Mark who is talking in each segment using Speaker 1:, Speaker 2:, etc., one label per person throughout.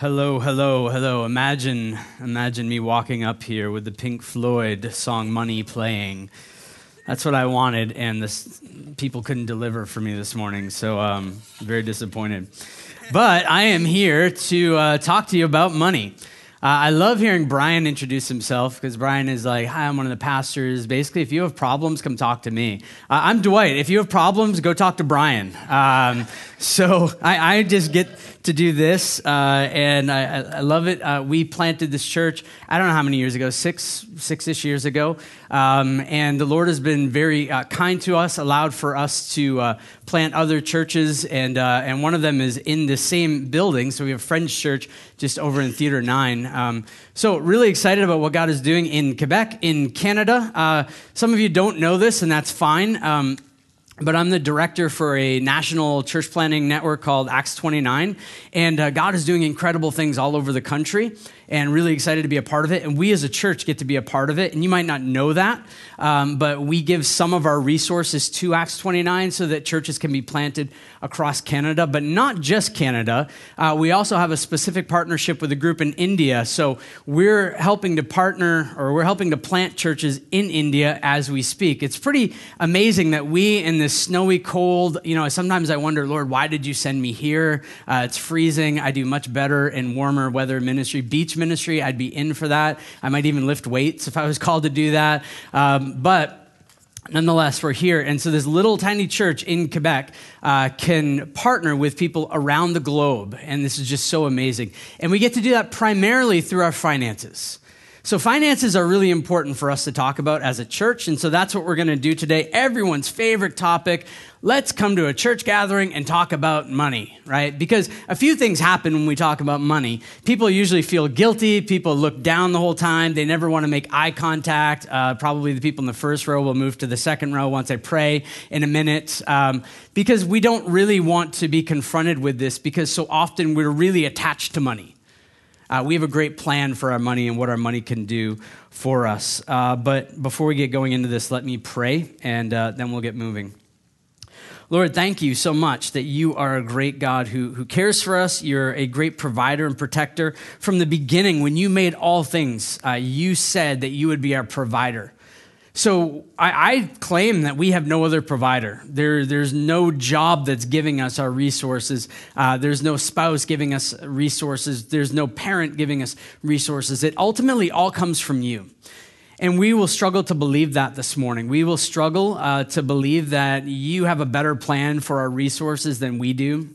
Speaker 1: Hello, hello, hello. Imagine, imagine me walking up here with the Pink Floyd song Money playing. That's what I wanted, and this, people couldn't deliver for me this morning, so um, very disappointed. But I am here to uh, talk to you about money. Uh, I love hearing Brian introduce himself because Brian is like, Hi, I'm one of the pastors. Basically, if you have problems, come talk to me. Uh, I'm Dwight. If you have problems, go talk to Brian. Um, so I, I, just get to do this, uh, and I, I, love it. Uh, we planted this church, I don't know how many years ago, six, six ish years ago. Um, and the Lord has been very uh, kind to us, allowed for us to uh, plant other churches, and, and one of them is in the same building. So we have Friends Church just over in Theater 9. Um, so, really excited about what God is doing in Quebec, in Canada. Uh, some of you don't know this, and that's fine. Um, but I'm the director for a national church planning network called Acts 29. And uh, God is doing incredible things all over the country and really excited to be a part of it. And we as a church get to be a part of it. And you might not know that, um, but we give some of our resources to Acts 29 so that churches can be planted across Canada, but not just Canada. Uh, we also have a specific partnership with a group in India. So we're helping to partner or we're helping to plant churches in India as we speak. It's pretty amazing that we, in this snowy, cold, you know, sometimes I wonder, Lord, why did you send me here? Uh, it's freezing. I do much better in warmer weather ministry. Beach ministry, I'd be in for that. I might even lift weights if I was called to do that. Um, but nonetheless, we're here. And so this little tiny church in Quebec uh, can partner with people around the globe. And this is just so amazing. And we get to do that primarily through our finances. So, finances are really important for us to talk about as a church. And so that's what we're going to do today. Everyone's favorite topic. Let's come to a church gathering and talk about money, right? Because a few things happen when we talk about money. People usually feel guilty. People look down the whole time. They never want to make eye contact. Uh, probably the people in the first row will move to the second row once I pray in a minute. Um, because we don't really want to be confronted with this because so often we're really attached to money. Uh, we have a great plan for our money and what our money can do for us. Uh, but before we get going into this, let me pray and uh, then we'll get moving. Lord, thank you so much that you are a great God who, who cares for us. You're a great provider and protector. From the beginning, when you made all things, uh, you said that you would be our provider. So I, I, claim that we have no other provider. There, there's no job that's giving us our resources. Uh, there's no spouse giving us resources. There's no parent giving us resources. It ultimately all comes from you. And we will struggle to believe that this morning. We will struggle uh, to believe that you have a better plan for our resources than we do.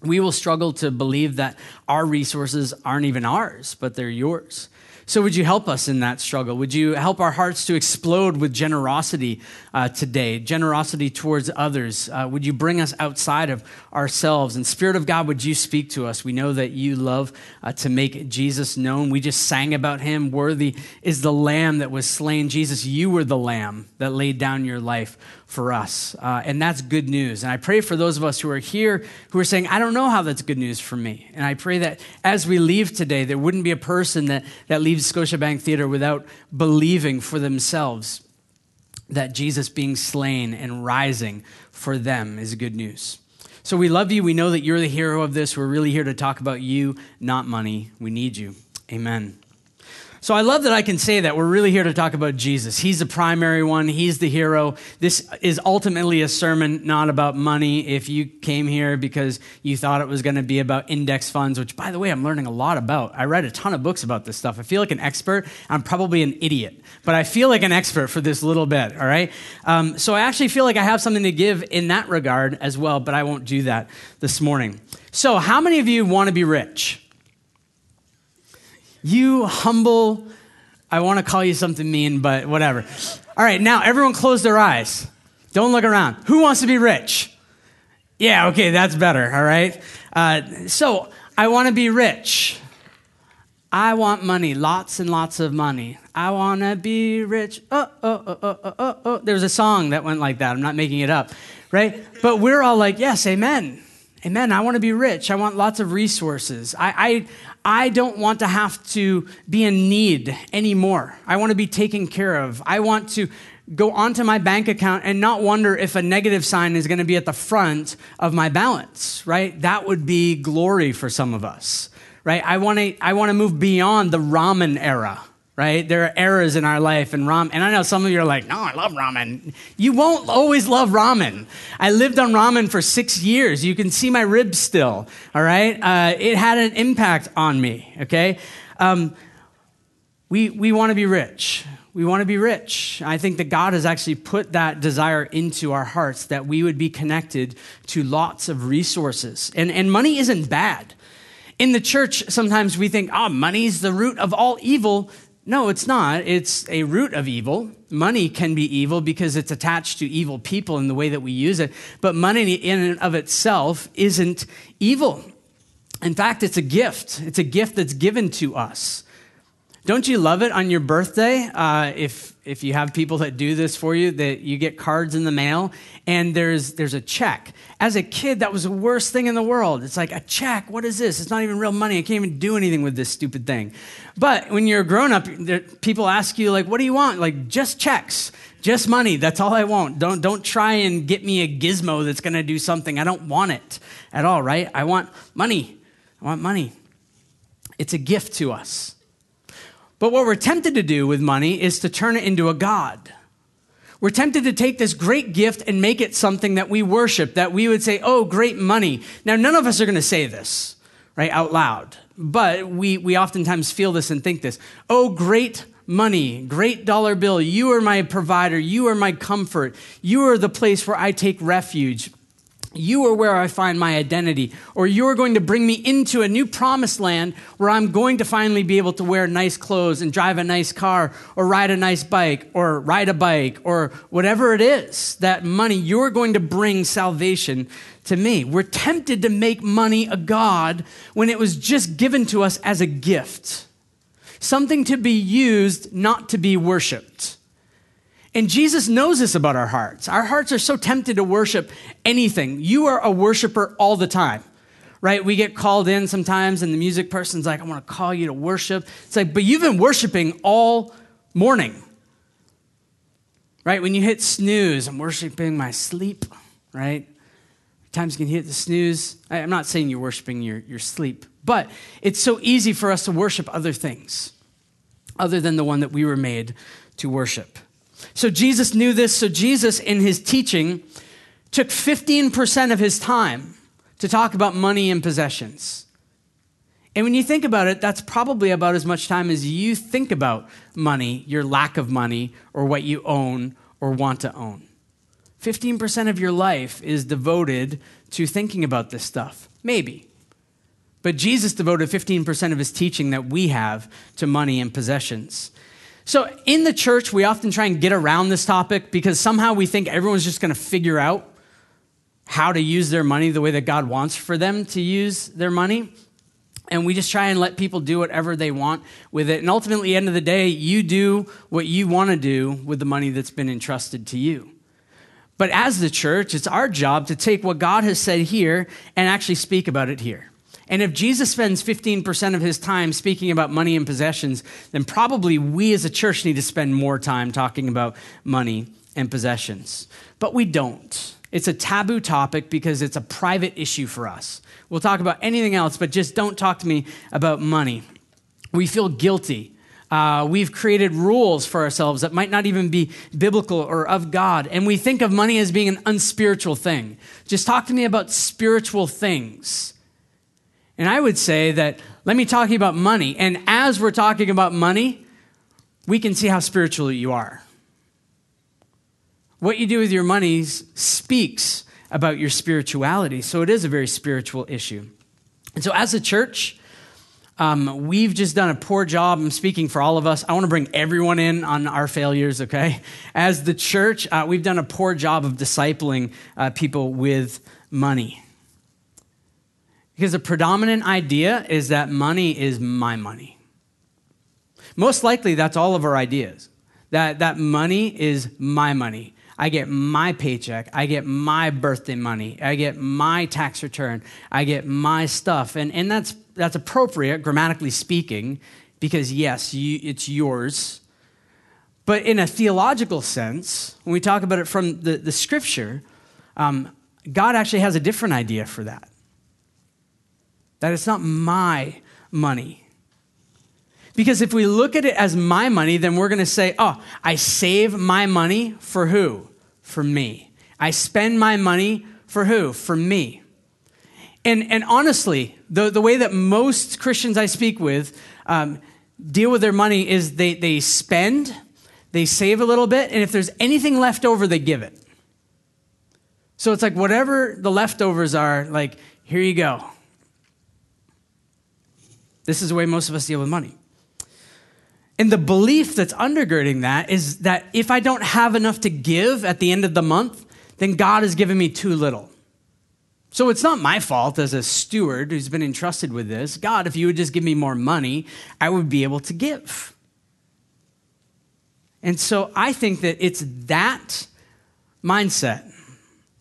Speaker 1: We will struggle to believe that our resources aren't even ours, but they're yours. So, would you help us in that struggle? Would you help our hearts to explode with generosity uh, today, generosity towards others? Uh, would you bring us outside of ourselves? And, Spirit of God, would you speak to us? We know that you love uh, to make Jesus known. We just sang about him. Worthy is the lamb that was slain. Jesus, you were the lamb that laid down your life for us. Uh, and that's good news. And I pray for those of us who are here who are saying, I don't know how that's good news for me. And I pray that as we leave today, there wouldn't be a person that, that leaves Scotiabank Theater without believing for themselves that Jesus being slain and rising for them is good news. So we love you. We know that you're the hero of this. We're really here to talk about you, not money. We need you. Amen. So I love that I can say that. We're really here to talk about Jesus. He's the primary one, He's the hero. This is ultimately a sermon not about money. If you came here because you thought it was going to be about index funds, which, by the way, I'm learning a lot about. I read a ton of books about this stuff. I feel like an expert. I'm probably an idiot, but I feel like an expert for this little bit, all right? Um, so I actually feel like I have something to give in that regard as well, but I won't do that this morning. So, how many of you want to be rich? You humble, I want to call you something mean, but whatever. All right, now everyone close their eyes. Don't look around. Who wants to be rich? Yeah, okay, that's better, all right? Uh, so, I want to be rich. I want money, lots and lots of money. I want to be rich. Uh, uh, uh, oh, oh, oh, oh, oh, oh, oh. There's a song that went like that. I'm not making it up, right? But we're all like, yes, amen. Amen. I want to be rich. I want lots of resources. I, I, don't want to have to be in need anymore. I want to be taken care of. I want to go onto my bank account and not wonder if a negative sign is going to be at the front of my balance, right? That would be glory for some of us, right? I want to I want to move beyond the ramen era, right? There are eras in our life and ramen. And I know some of you are like, no, I love ramen. You won't always love ramen. I lived on ramen for six years. You can see my ribs still, all right? Uh, it had an impact on me, okay? Um, we, we want to be rich. We want to be rich. I think that God has actually put that desire into our hearts that we would be connected to lots of resources. And, and money isn't bad. In the church, sometimes we think, oh, money's the root of all evil. No, it's not. It's a root of evil. Money can be evil because it's attached to evil people in the way that we use it. But money in and of itself isn't evil. In fact, it's a gift. It's a gift that's given to us. Don't you love it on your birthday? Uh, if if you have people that do this for you, that you get cards in the mail and there's there's a check. As a kid, that was the worst thing in the world. It's like a check. What is this? It's not even real money. I can't even do anything with this stupid thing. But when you're a grown up, people ask you like, "What do you want?" Like just checks, just money. That's all I want. Don't don't try and get me a gizmo that's going to do something. I don't want it at all. Right? I want money. I want money. It's a gift to us. But what we're tempted to do with money is to turn it into a God. We're tempted to take this great gift and make it something that we worship, that we would say, oh, great money. Now, none of us are going to say this, right, out loud. But we, we oftentimes feel this and think this. Oh, great money, great dollar bill. You are my provider. You are my comfort. You are the place where I take refuge. You are where I find my identity, or you are going to bring me into a new promised land where I'm going to finally be able to wear nice clothes and drive a nice car, or ride a nice bike, or ride a bike, or whatever it is. That money, you're going to bring salvation to me. We're tempted to make money a God when it was just given to us as a gift, something to be used, not to be worshiped. And Jesus knows this about our hearts. Our hearts are so tempted to worship anything. You are a worshiper all the time, right? We get called in sometimes, and the music person's like, I want to call you to worship. It's like, but you've been worshiping all morning, right? When you hit snooze, I'm worshiping my sleep, right? Times can hit the snooze. I'm not saying you're worshiping your, your sleep, but it's so easy for us to worship other things other than the one that we were made to worship. So Jesus knew this. So Jesus, in his teaching, took 15% of his time to talk about money and possessions. And when you think about it, that's probably about as much time as you think about money, your lack of money, or what you own or want to own. 15% of your life is devoted to thinking about this stuff. Maybe. But Jesus devoted 15% of his teaching that we have to money and possessions. So in the church, we often try and get around this topic because somehow we think everyone's just going to figure out how to use their money the way that God wants for them to use their money. And we just try and let people do whatever they want with it. And ultimately, end of the day, you do what you want to do with the money that's been entrusted to you. But as the church, it's our job to take what God has said here and actually speak about it here. And if Jesus spends 15% of his time speaking about money and possessions, then probably we as a church need to spend more time talking about money and possessions. But we don't. It's a taboo topic because it's a private issue for us. We'll talk about anything else, but just don't talk to me about money. We feel guilty. Uh, we've created rules for ourselves that might not even be biblical or of God. And we think of money as being an unspiritual thing. Just talk to me about spiritual things. And I would say that let me talk about money. And as we're talking about money, we can see how spiritual you are. What you do with your money speaks about your spirituality. So it is a very spiritual issue. And so, as a church, um, we've just done a poor job. I'm speaking for all of us. I want to bring everyone in on our failures, okay? As the church, uh, we've done a poor job of discipling uh, people with money. Because the predominant idea is that money is my money. Most likely, that's all of our ideas. That, that money is my money. I get my paycheck. I get my birthday money. I get my tax return. I get my stuff. And, and that's, that's appropriate, grammatically speaking, because yes, you, it's yours. But in a theological sense, when we talk about it from the, the scripture, um, God actually has a different idea for that that it's not my money. Because if we look at it as my money, then we're going to say, oh, I save my money for who? For me. I spend my money for who? For me. And, and honestly, the, the way that most Christians I speak with um, deal with their money is they, they spend, they save a little bit, and if there's anything left over, they give it. So it's like whatever the leftovers are, like, here you go. This is the way most of us deal with money. And the belief that's undergirding that is that if I don't have enough to give at the end of the month, then God has given me too little. So it's not my fault as a steward who's been entrusted with this. God, if you would just give me more money, I would be able to give. And so I think that it's that mindset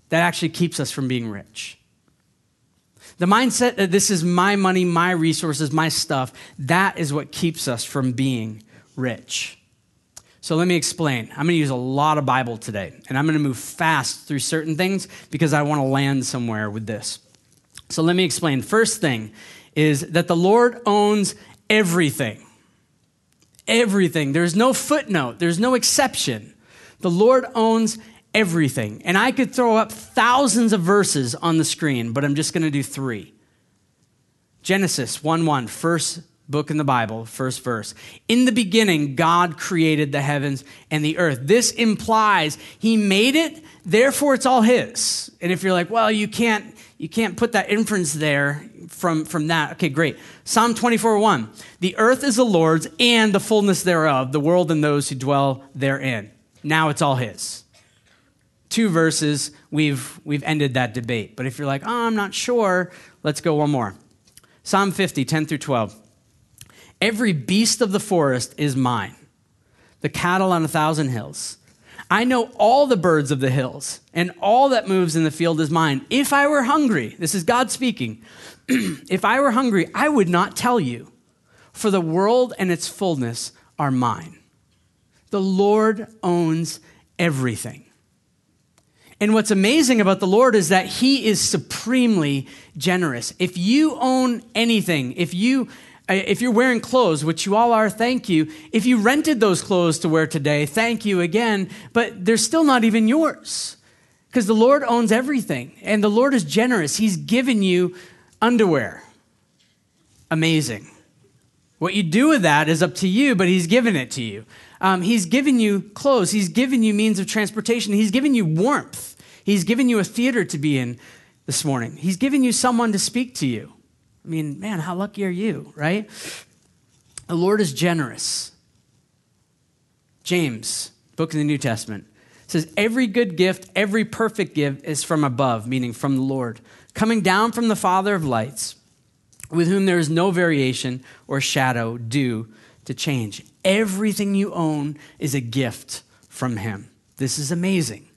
Speaker 1: that actually keeps us from being rich. The mindset that this is my money, my resources, my stuff, that is what keeps us from being rich. So let me explain. I'm going to use a lot of Bible today, and I'm going to move fast through certain things because I want to land somewhere with this. So let me explain. First thing is that the Lord owns everything. Everything. There's no footnote, there's no exception. The Lord owns everything. And I could throw up thousands of verses on the screen, but I'm just going to do three. Genesis 1 1, first book in the Bible, first verse. In the beginning, God created the heavens and the earth. This implies he made it, therefore it's all his. And if you're like, well, you can't, you can't put that inference there from, from that. Okay, great. Psalm 24 1. The earth is the Lord's and the fullness thereof, the world and those who dwell therein. Now it's all his two verses, we've, we've ended that debate. But if you're like, oh, I'm not sure, let's go one more. Psalm 50, 10 through 12. Every beast of the forest is mine, the cattle on a thousand hills. I know all the birds of the hills, and all that moves in the field is mine. If I were hungry, this is God speaking, if I were hungry, I would not tell you, for the world and its fullness are mine. The Lord owns everything. And what's amazing about the Lord is that He is supremely generous. If you own anything, if you uh, if you're wearing clothes, which you all are, thank you. If you rented those clothes to wear today, thank you again. But they're still not even yours because the Lord owns everything and the Lord is generous. He's given you underwear. Amazing. What you do with that is up to you, but He's given it to you. Um, he's given you clothes, He's given you means of transportation, He's given you warmth. He's given you a theater to be in this morning. He's given you someone to speak to you. I mean, man, how lucky are you, right? The Lord is generous. James, book of the New Testament, says, Every good gift, every perfect gift is from above, meaning from the Lord, coming down from the Father of lights, with whom there is no variation or shadow due to change. Everything you own is a gift from Him. This is amazing.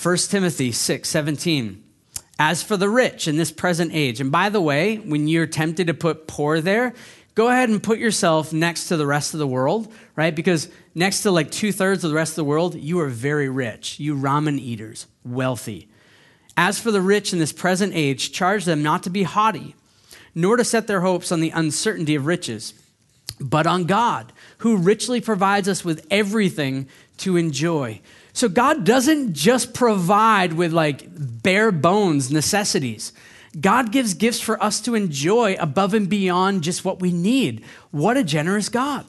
Speaker 1: 1 Timothy 6 17. As for the rich in this present age, and by the way, when you're tempted to put poor there, go ahead and put yourself next to the rest of the world, right? Because next to like two thirds of the rest of the world, you are very rich. You ramen eaters, wealthy. As for the rich in this present age, charge them not to be haughty, nor to set their hopes on the uncertainty of riches, but on God, who richly provides us with everything to enjoy. So God doesn't just provide with like bare bones necessities. God gives gifts for us to enjoy above and beyond just what we need. What a generous God.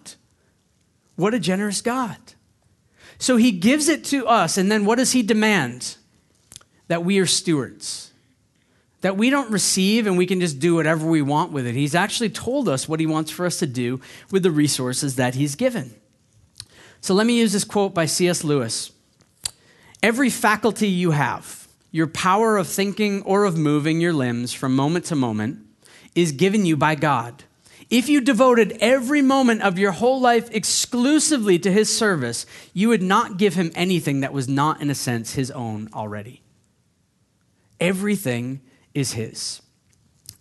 Speaker 1: What a generous God. So he gives it to us, and then what does he demand? That we are stewards. That we don't receive and we can just do whatever we want with it. He's actually told us what he wants for us to do with the resources that he's given. So let me use this quote by C.S. Lewis. Every faculty you have, your power of thinking or of moving your limbs from moment to moment, is given you by God. If you devoted every moment of your whole life exclusively to his service, you would not give him anything that was not, in a sense, his own already. Everything is his.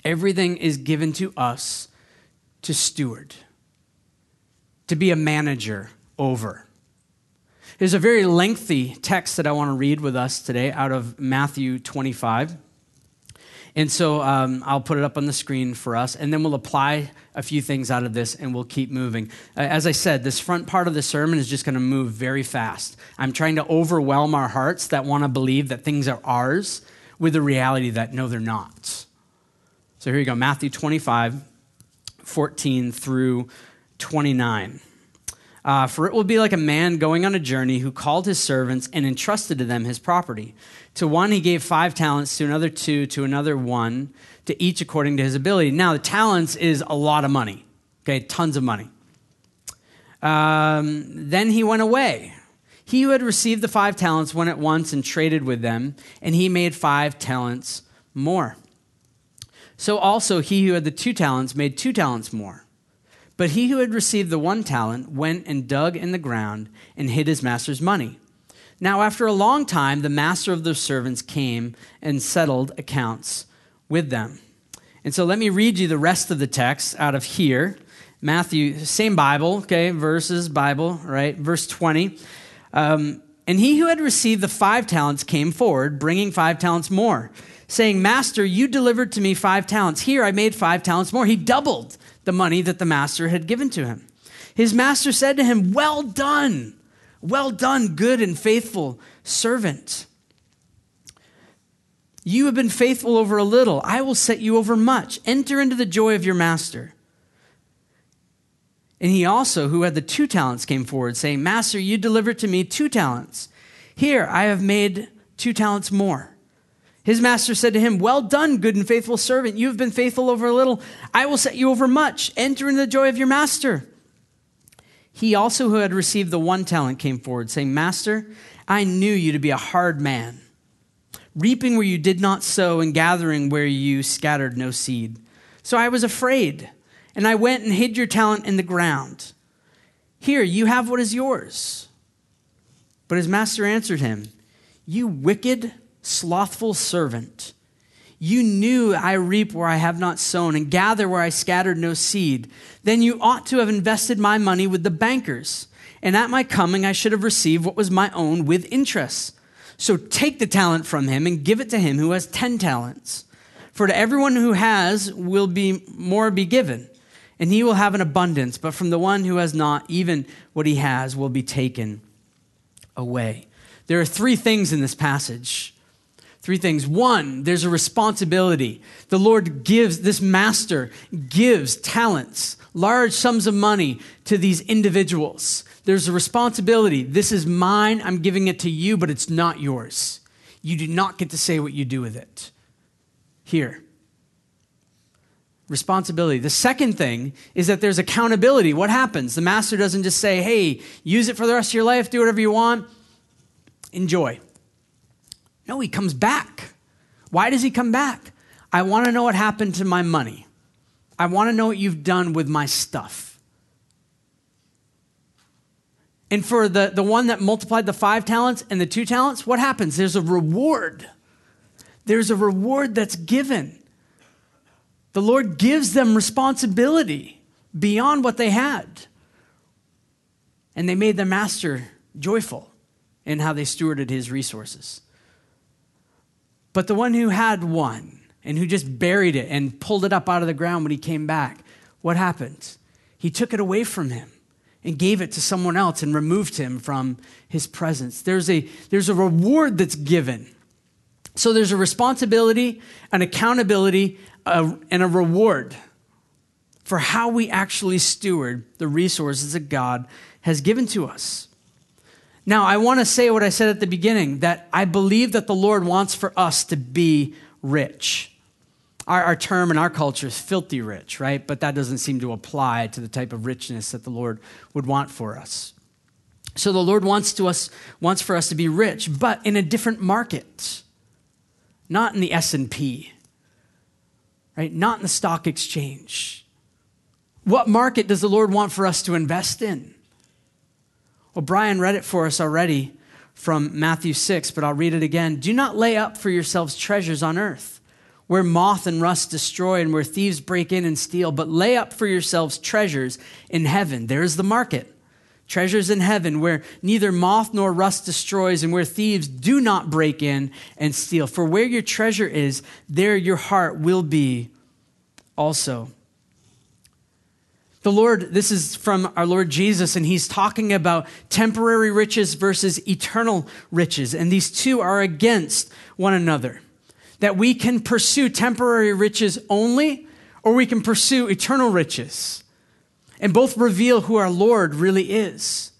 Speaker 1: Everything is given to us to steward, to be a manager over. There's a very lengthy text that I want to read with us today out of Matthew 25. And so um, I'll put it up on the screen for us, and then we'll apply a few things out of this and we'll keep moving. Uh, as I said, this front part of the sermon is just going to move very fast. I'm trying to overwhelm our hearts that want to believe that things are ours with the reality that no, they're not. So here you go Matthew 25, 14 through 29. Uh, for it will be like a man going on a journey who called his servants and entrusted to them his property. To one he gave five talents, to another two, to another one, to each according to his ability. Now, the talents is a lot of money, okay, tons of money. Um, then he went away. He who had received the five talents went at once and traded with them, and he made five talents more. So also he who had the two talents made two talents more. But he who had received the one talent went and dug in the ground and hid his master's money. Now, after a long time, the master of those servants came and settled accounts with them. And so let me read you the rest of the text out of here. Matthew, same Bible, okay, verses, Bible, right? Verse 20. Um, and he who had received the five talents came forward, bringing five talents more, saying, Master, you delivered to me five talents. Here I made five talents more. He doubled the money that the master had given to him. His master said to him, Well done, well done, good and faithful servant. You have been faithful over a little. I will set you over much. Enter into the joy of your master. And he also, who had the two talents, came forward, saying, Master, you delivered to me two talents. Here, I have made two talents more. His master said to him, Well done, good and faithful servant. You have been faithful over a little. I will set you over much. Enter into the joy of your master. He also, who had received the one talent, came forward, saying, Master, I knew you to be a hard man, reaping where you did not sow, and gathering where you scattered no seed. So I was afraid, and I went and hid your talent in the ground. Here, you have what is yours. But his master answered him, You wicked, slothful servant. You knew I reap where I have not sown and gather where I scattered no seed. Then you ought to have invested my money with the bankers, and at my coming I should have received what was my own with interest. So take the talent from him and give it to him who has ten talents. For to everyone who has will be more be given, and he will have an abundance, but from the one who has not, even what he has will be taken away. There are three things in this passage Three things. One, there's a responsibility. The Lord gives, this master gives talents, large sums of money to these individuals. There's a responsibility. This is mine. I'm giving it to you, but it's not yours. You do not get to say what you do with it. Here. Responsibility. The second thing is that there's accountability. What happens? The master doesn't just say, hey, use it for the rest of your life, do whatever you want, enjoy. No, he comes back. Why does he come back? I want to know what happened to my money. I want to know what you've done with my stuff. And for the, the one that multiplied the five talents and the two talents, what happens? There's a reward. There's a reward that's given. The Lord gives them responsibility beyond what they had. And they made their master joyful in how they stewarded his resources. But the one who had one and who just buried it and pulled it up out of the ground when he came back, what happened? He took it away from him and gave it to someone else and removed him from his presence. There's a, there's a reward that's given. So there's a responsibility, an accountability, uh, and a reward for how we actually steward the resources that God has given to us. Now, I want to say what I said at the beginning that I believe that the Lord wants for us to be rich. Our, our, term in our culture is filthy rich, right? But that doesn't seem to apply to the type of richness that the Lord would want for us. So the Lord wants to us wants for us to be rich, but in a different market. Not in the S&P. Right? Not in the stock exchange. What market does the Lord want for us to invest in? Well, Brian read it for us already from Matthew 6, but I'll read it again. Do not lay up for yourselves treasures on earth, where moth and rust destroy and where thieves break in and steal, but lay up for yourselves treasures in heaven. There's the market. treasures in heaven where neither moth nor rust destroys and where thieves do not break in and steal. For where your treasure is, there your heart will be also. The Lord, this is from our Lord Jesus, and he's talking about temporary riches versus eternal riches. And these two are against one another. That we can pursue temporary riches only, or we can pursue eternal riches. And both reveal who our Lord really is.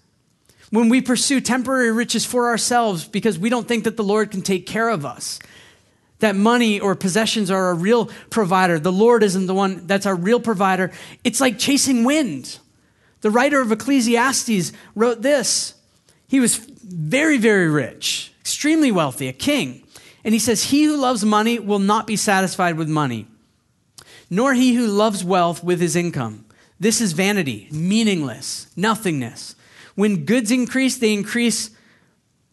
Speaker 1: When we pursue temporary riches for ourselves because we don't think that the Lord can take care of us, that money or possessions are a real provider, the Lord isn't the one that's our real provider, it's like chasing wind. The writer of Ecclesiastes wrote this. He was very, very rich, extremely wealthy, a king. And he says, He who loves money will not be satisfied with money, nor he who loves wealth with his income. This is vanity, meaningless, nothingness. When goods increase, they increase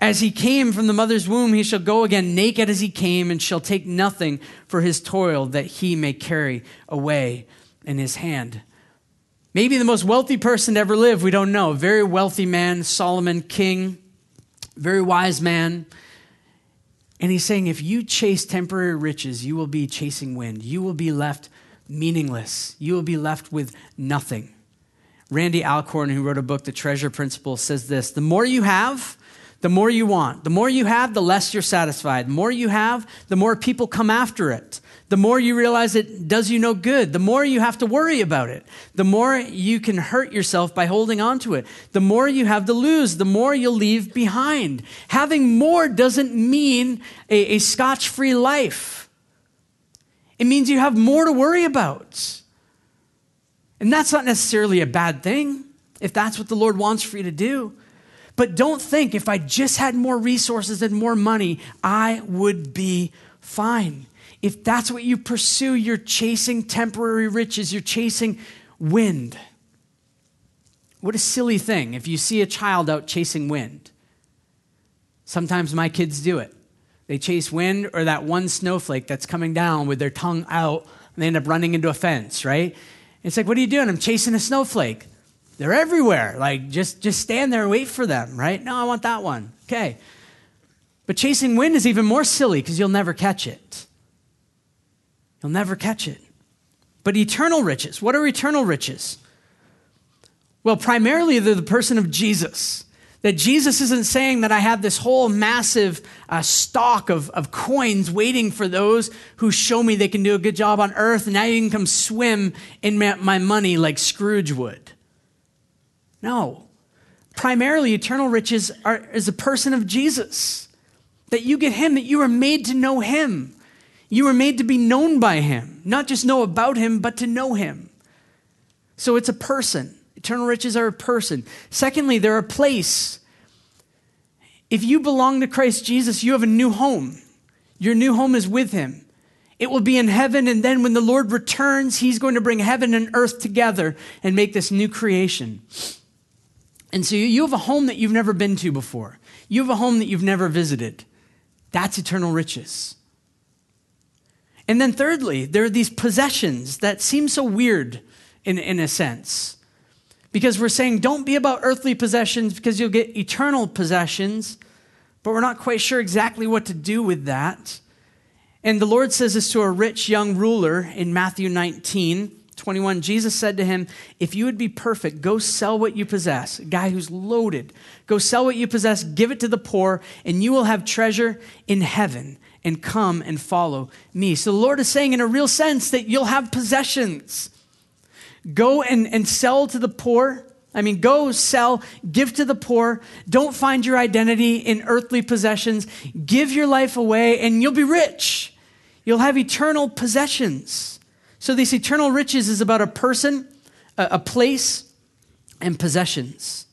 Speaker 1: As he came from the mother's womb, he shall go again naked as he came, and shall take nothing for his toil that he may carry away in his hand. Maybe the most wealthy person to ever live, we don't know. Very wealthy man, Solomon, king, very wise man. And he's saying, if you chase temporary riches, you will be chasing wind. You will be left meaningless. You will be left with nothing. Randy Alcorn, who wrote a book, The Treasure Principle, says this The more you have, the more you want. The more you have, the less you're satisfied. The more you have, the more people come after it. The more you realize it does you no good, the more you have to worry about it. The more you can hurt yourself by holding on to it. The more you have to lose, the more you'll leave behind. Having more doesn't mean a, a scotch free life, it means you have more to worry about. And that's not necessarily a bad thing if that's what the Lord wants for you to do. But don't think if I just had more resources and more money, I would be fine. If that's what you pursue, you're chasing temporary riches, you're chasing wind. What a silly thing if you see a child out chasing wind. Sometimes my kids do it. They chase wind or that one snowflake that's coming down with their tongue out and they end up running into a fence, right? It's like, what are you doing? I'm chasing a snowflake. They're everywhere. Like, just, just stand there and wait for them, right? No, I want that one. Okay. But chasing wind is even more silly because you'll never catch it. You'll never catch it. But eternal riches, what are eternal riches? Well, primarily they're the person of Jesus. That Jesus isn't saying that I have this whole massive uh, stock of, of coins waiting for those who show me they can do a good job on earth, now you can come swim in my, my money like Scrooge would. No. Primarily, eternal riches are, is a person of Jesus. That you get him, that you are made to know him. You are made to be known by him, not just know about him, but to know him. So it's a person. Eternal riches are a person. Secondly, they're a place. If you belong to Christ Jesus, you have a new home. Your new home is with him. It will be in heaven, and then when the Lord returns, he's going to bring heaven and earth together and make this new creation. And so you have a home that you've never been to before. You have a home that you've never visited. That's eternal riches. And then, thirdly, there are these possessions that seem so weird in, in a sense. Because we're saying don't be about earthly possessions because you'll get eternal possessions, but we're not quite sure exactly what to do with that. And the Lord says this to a rich young ruler in Matthew 19. 21, Jesus said to him, If you would be perfect, go sell what you possess. A guy who's loaded. Go sell what you possess, give it to the poor, and you will have treasure in heaven. And come and follow me. So the Lord is saying, in a real sense, that you'll have possessions. Go and, and sell to the poor. I mean, go sell, give to the poor. Don't find your identity in earthly possessions. Give your life away, and you'll be rich. You'll have eternal possessions. So, this eternal riches is about a person, a, place, and possessions.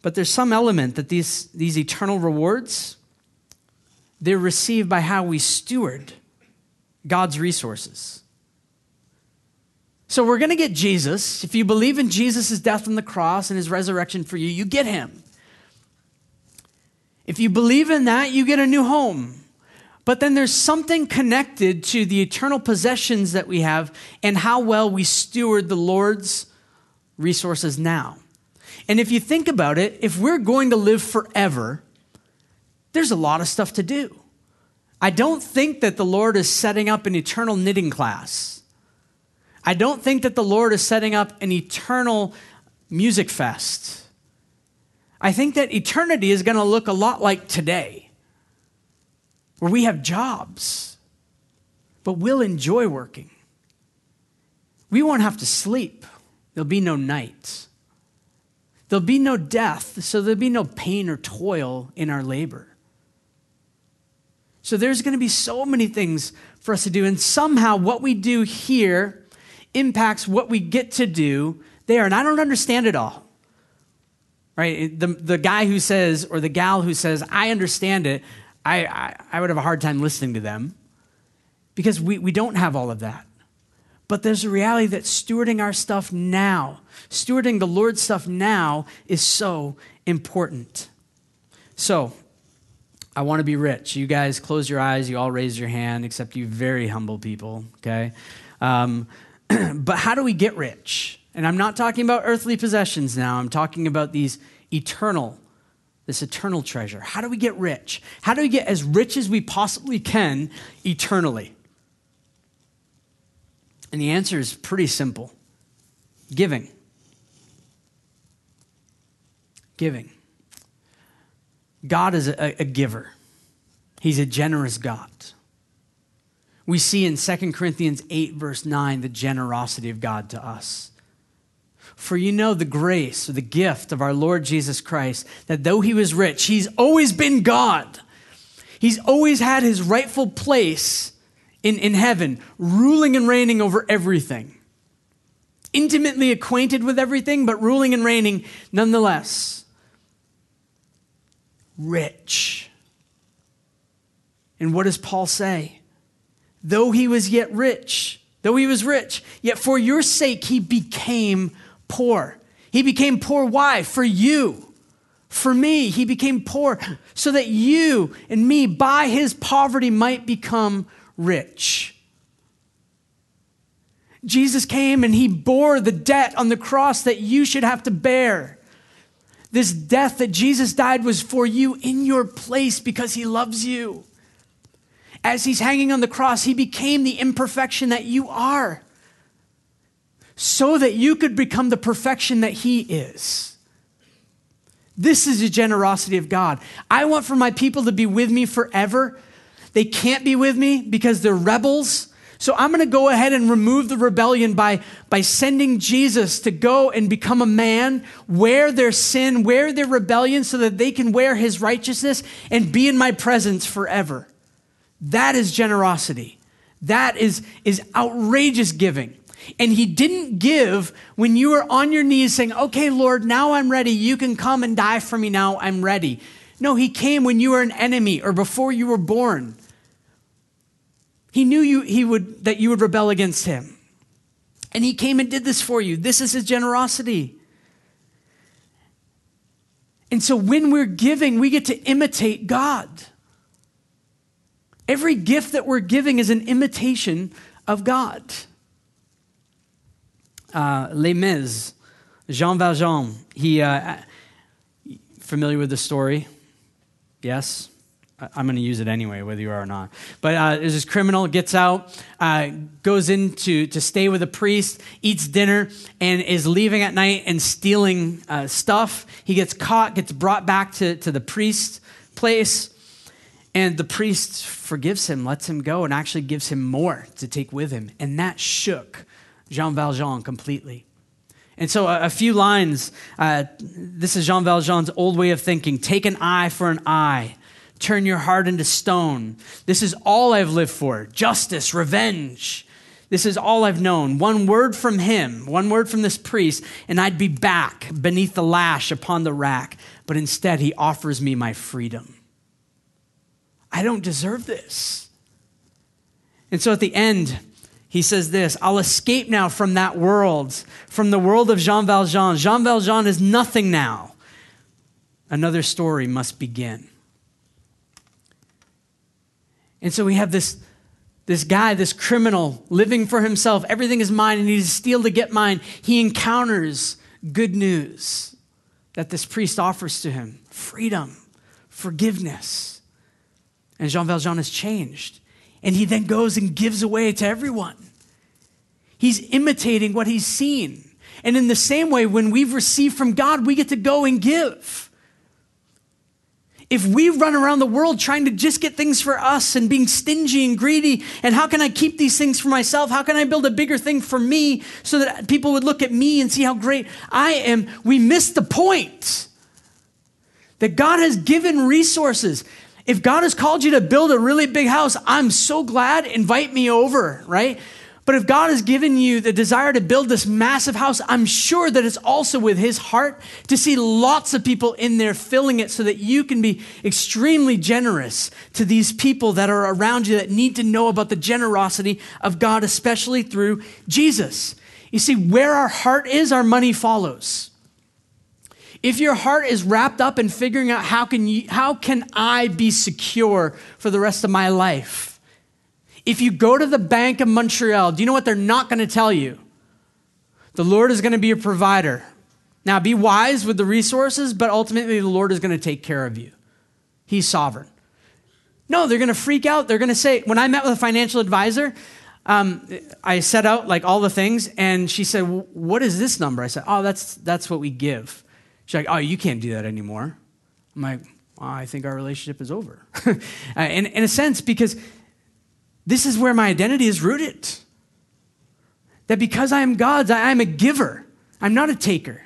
Speaker 1: But there's some element that these, these eternal rewards they're received by how we steward God's resources. So we're going to get Jesus. If you believe in Jesus' death on the cross and his resurrection for you, you get him. If you believe in that, you get a new home. But then there's something connected to the eternal possessions that we have and how well we steward the Lord's resources now. And if you think about it, if we're going to live forever, there's a lot of stuff to do. I don't think that the Lord is setting up an eternal knitting class. I don't think that the Lord is setting up an eternal music fest. I think that eternity is going to look a lot like today, where we have jobs, but we'll enjoy working. We won't have to sleep, there'll be no nights. There'll be no death, so there'll be no pain or toil in our labor. So there's going to be so many things for us to do. And somehow what we do here impacts what we get to do there. And I don't understand it all right? The, the guy who says, or the gal who says, I understand it, I, I, I would have a hard time listening to them because we, we don't have all of that. But there's a reality that stewarding our stuff now, stewarding the Lord's stuff now is so important. So, I want to be rich. You guys close your eyes, you all raise your hand, except you very humble people, okay? Um, but how do we get rich? And I'm not talking about earthly possessions now, I'm talking about these eternal, this eternal treasure. How do we get rich? How do we get as rich as we possibly can eternally? And the answer is pretty simple giving. Giving. God is a, a giver, He's a generous God. We see in 2 Corinthians 8, verse 9, the generosity of God to us. For you know the grace or the gift of our Lord Jesus Christ, that though he was rich, he's always been God. He's always had his rightful place in, in heaven, ruling and reigning over everything. Intimately acquainted with everything, but ruling and reigning nonetheless. Rich. And what does Paul say? Though he was yet rich, though he was rich, yet for your sake he became poor. He became poor. Why? For you. For me, he became poor so that you and me, by his poverty, might become rich. Jesus came and he bore the debt on the cross that you should have to bear. This death that Jesus died was for you in your place because he loves you. As he's hanging on the cross, he became the imperfection that you are so that you could become the perfection that He is. This is the generosity of God. I want for my people to be with me forever. They can't be with me because they're rebels. So I'm going to go ahead and remove the rebellion by, by sending Jesus to go and become a man, wear their sin, wear their rebellion so that they can wear his righteousness and be in my presence forever. That is generosity. That is, is outrageous giving. And he didn't give when you were on your knees saying, Okay, Lord, now I'm ready. You can come and die for me now. I'm ready. No, he came when you were an enemy or before you were born. He knew you, he would, that you would rebel against him. And he came and did this for you. This is his generosity. And so when we're giving, we get to imitate God. Every gift that we're giving is an imitation of God uh, Les Mis, Jean Valjean. He, uh, familiar with the story? Yes? I'm going to use it anyway, whether you are or not. But uh, there's this criminal gets out, uh, goes in to, to stay with a priest, eats dinner, and is leaving at night and stealing uh, stuff. He gets caught, gets brought back to, to the priest's place, and the priest forgives him, lets him go, and actually gives him more to take with him. And that shook Jean Valjean completely. And so, a, a few lines. Uh, this is Jean Valjean's old way of thinking take an eye for an eye, turn your heart into stone. This is all I've lived for justice, revenge. This is all I've known. One word from him, one word from this priest, and I'd be back beneath the lash upon the rack. But instead, he offers me my freedom. I don't deserve this. And so at the end, he says this I'll escape now from that world, from the world of Jean Valjean. Jean Valjean is nothing now. Another story must begin. And so we have this, this guy, this criminal, living for himself. Everything is mine, and he's steal to get mine. He encounters good news that this priest offers to him freedom, forgiveness. And Jean Valjean is changed. And he then goes and gives away to everyone. He's imitating what he's seen. And in the same way, when we've received from God, we get to go and give. If we run around the world trying to just get things for us and being stingy and greedy, and how can I keep these things for myself? How can I build a bigger thing for me so that people would look at me and see how great I am? We miss the point that God has given resources. If God has called you to build a really big house, I'm so glad. Invite me over, right? But if God has given you the desire to build this massive house, I'm sure that it's also with His heart to see lots of people in there filling it so that you can be extremely generous to these people that are around you that need to know about the generosity of God, especially through Jesus. You see, where our heart is, our money follows. If your heart is wrapped up in figuring out how can, you, how can I be secure for the rest of my life, if you go to the Bank of Montreal, do you know what they're not going to tell you? The Lord is going to be your provider. Now, be wise with the resources, but ultimately the Lord is going to take care of you. He's sovereign. No, they're going to freak out. They're going to say, when I met with a financial advisor, um, I set out like all the things, and she said, "What is this number?" I said, "Oh, that's that's what we give." She's like, "Oh, you can't do that anymore." I'm like, well, "I think our relationship is over," uh, in, in a sense because this is where my identity is rooted. That because I am God's, I am a giver. I'm not a taker.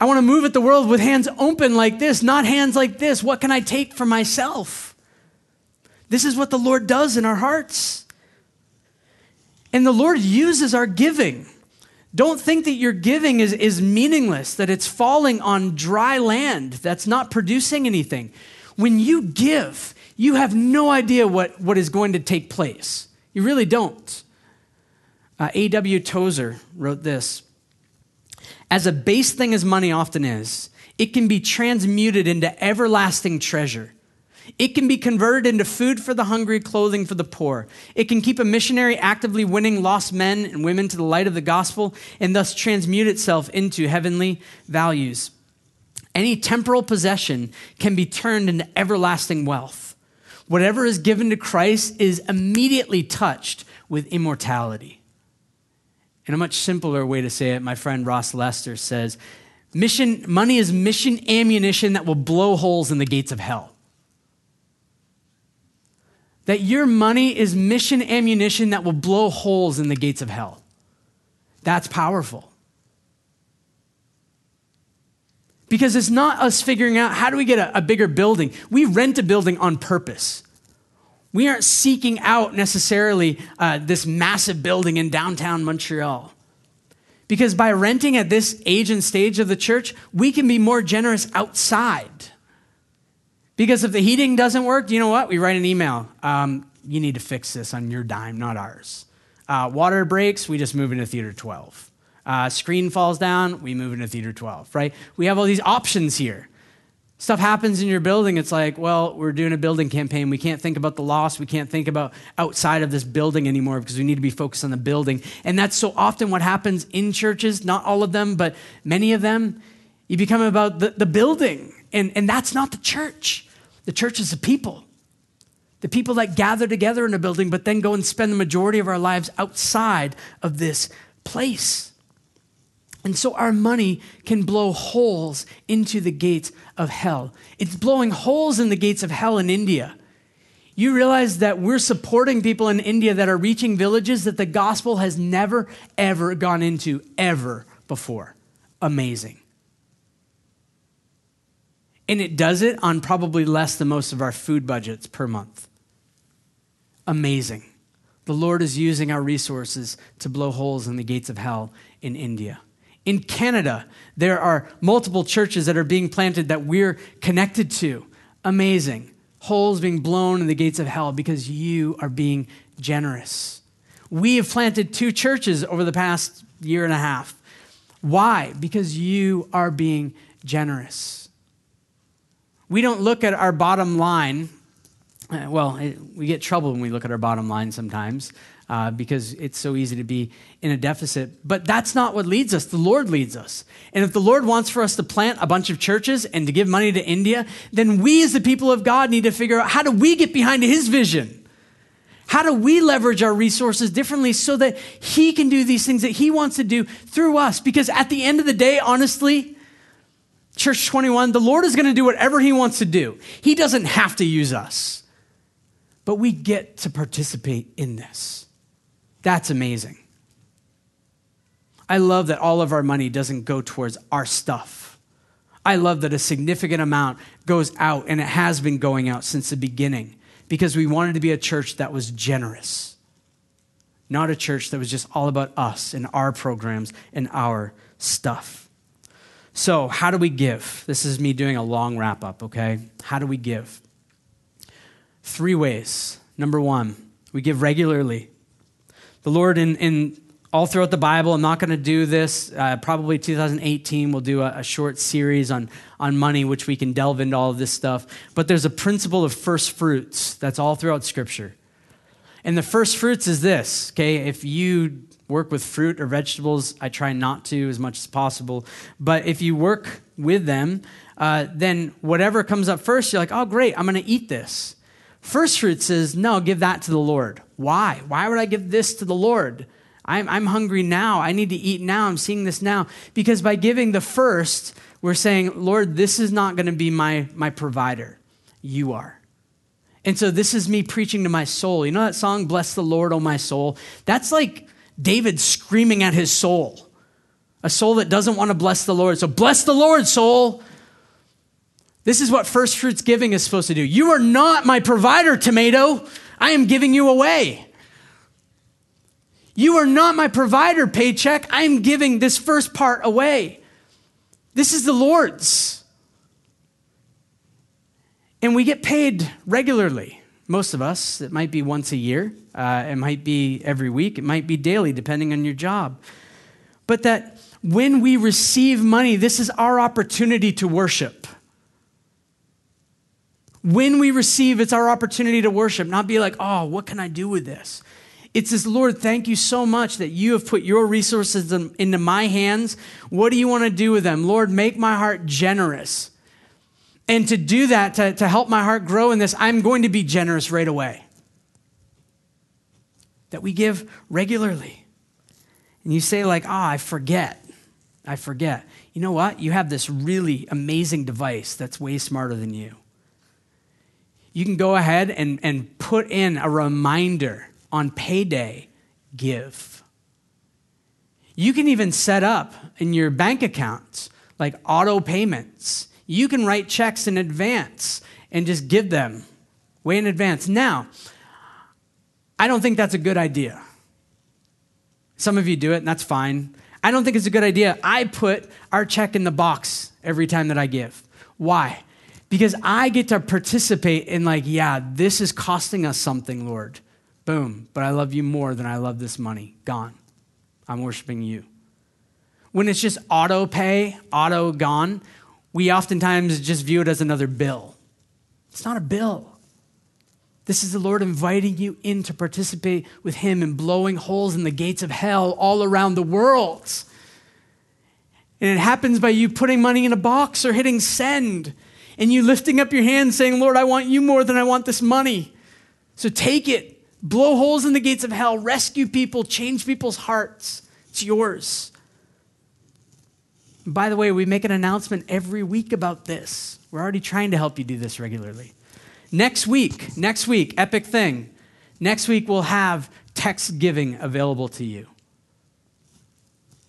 Speaker 1: I want to move at the world with hands open like this, not hands like this. What can I take for myself? This is what the Lord does in our hearts. And the Lord uses our giving. Don't think that your giving is, is meaningless, that it's falling on dry land that's not producing anything. When you give, you have no idea what, what is going to take place. You really don't. Uh, A.W. Tozer wrote this As a base thing as money often is, it can be transmuted into everlasting treasure. It can be converted into food for the hungry, clothing for the poor. It can keep a missionary actively winning lost men and women to the light of the gospel and thus transmute itself into heavenly values. Any temporal possession can be turned into everlasting wealth. Whatever is given to Christ is immediately touched with immortality. In a much simpler way to say it, my friend Ross Lester says, mission, money is mission ammunition that will blow holes in the gates of hell. That your money is mission ammunition that will blow holes in the gates of hell. That's powerful. Because it's not us figuring out how do we get a, a bigger building. We rent a building on purpose. We aren't seeking out necessarily uh, this massive building in downtown Montreal. Because by renting at this age and stage of the church, we can be more generous outside. Because if the heating doesn't work, you know what? We write an email. Um, you need to fix this on your dime, not ours. Uh, water breaks, we just move into theater 12. Uh, screen falls down, we move into theater 12, right? We have all these options here. Stuff happens in your building, it's like, well, we're doing a building campaign. We can't think about the loss. We can't think about outside of this building anymore because we need to be focused on the building. And that's so often what happens in churches, not all of them, but many of them. You become about the, the building, and, and that's not the church. The church is the people. The people that gather together in a building, but then go and spend the majority of our lives outside of this place. And so our money can blow holes into the gates of hell. It's blowing holes in the gates of hell in India. You realize that we're supporting people in India that are reaching villages that the gospel has never, ever gone into, ever before. Amazing. And it does it on probably less than most of our food budgets per month. Amazing. The Lord is using our resources to blow holes in the gates of hell in India. In Canada, there are multiple churches that are being planted that we're connected to. Amazing. holes being blown in the gates of hell because you are being generous. We have planted two churches over the past year and a half. Why? Because you are being generous. We don't look at our bottom line. Uh, well, it, we get trouble when we look at our bottom line sometimes uh, because it's so easy to be in a deficit. But that's not what leads us. The Lord leads us. And if the Lord wants for us to plant a bunch of churches and to give money to India, then we as the people of God need to figure out how do we get behind His vision? How do we leverage our resources differently so that He can do these things that He wants to do through us? Because at the end of the day, honestly, Church 21, the Lord is going to do whatever He wants to do. He doesn't have to use us, but we get to participate in this. That's amazing. I love that all of our money doesn't go towards our stuff. I love that a significant amount goes out, and it has been going out since the beginning because we wanted to be a church that was generous, not a church that was just all about us and our programs and our stuff. So, how do we give? This is me doing a long wrap up, okay? How do we give? Three ways. Number one, we give regularly. The Lord, in, in all throughout the Bible. I'm not going to do this. Uh, probably 2018, we'll do a, a, short series on, on money, which we can delve into all of this stuff. But there's a principle of first fruits that's all throughout Scripture. And the first fruits is this, okay? If you work with fruit or vegetables, I try not to as much as possible. But if you work with them, uh, then whatever comes up first, you're like, oh, great, I'm going to eat this. First fruits says, no, give that to the Lord. Why? Why would I give this to the Lord? I'm, I'm hungry now. I need to eat now. I'm seeing this now. Because by giving the first, we're saying, Lord, this is not going to be my, my provider. You are. And so this is me preaching to my soul. You know that song, Bless the Lord, O my soul? That's like David screaming at his soul, a soul that doesn't want to bless the Lord. So bless the Lord, soul. This is what first fruits giving is supposed to do. You are not my provider, tomato. I am giving you away. You are not my provider, paycheck. I am giving this first part away. This is the Lord's. And we get paid regularly. Most of us, it might be once a year, uh, it might be every week, it might be daily, depending on your job. But that when we receive money, this is our opportunity to worship. When we receive, it's our opportunity to worship, not be like, oh, what can I do with this? It says, Lord, thank you so much that you have put your resources in, into my hands. What do you want to do with them? Lord, make my heart generous. And to do that, to, to help my heart grow in this, I'm going to be generous right away. That we give regularly. And you say, like, ah, oh, I forget. I forget. You know what? You have this really amazing device that's way smarter than you. You can go ahead and, and put in a reminder on payday, give. You can even set up in your bank accounts like auto payments. You can write checks in advance and just give them way in advance. Now, I don't think that's a good idea. Some of you do it, and that's fine. I don't think it's a good idea. I put our check in the box every time that I give. Why? Because I get to participate in, like, yeah, this is costing us something, Lord. Boom. But I love you more than I love this money. Gone. I'm worshiping you. When it's just auto pay, auto gone, we oftentimes just view it as another bill. It's not a bill. This is the Lord inviting you in to participate with Him in blowing holes in the gates of hell all around the world. And it happens by you putting money in a box or hitting send and you lifting up your hand saying, Lord, I want you more than I want this money. So take it blow holes in the gates of hell, rescue people, change people's hearts. It's yours. By the way, we make an announcement every week about this. We're already trying to help you do this regularly. Next week, next week, epic thing. Next week, we'll have text giving available to you.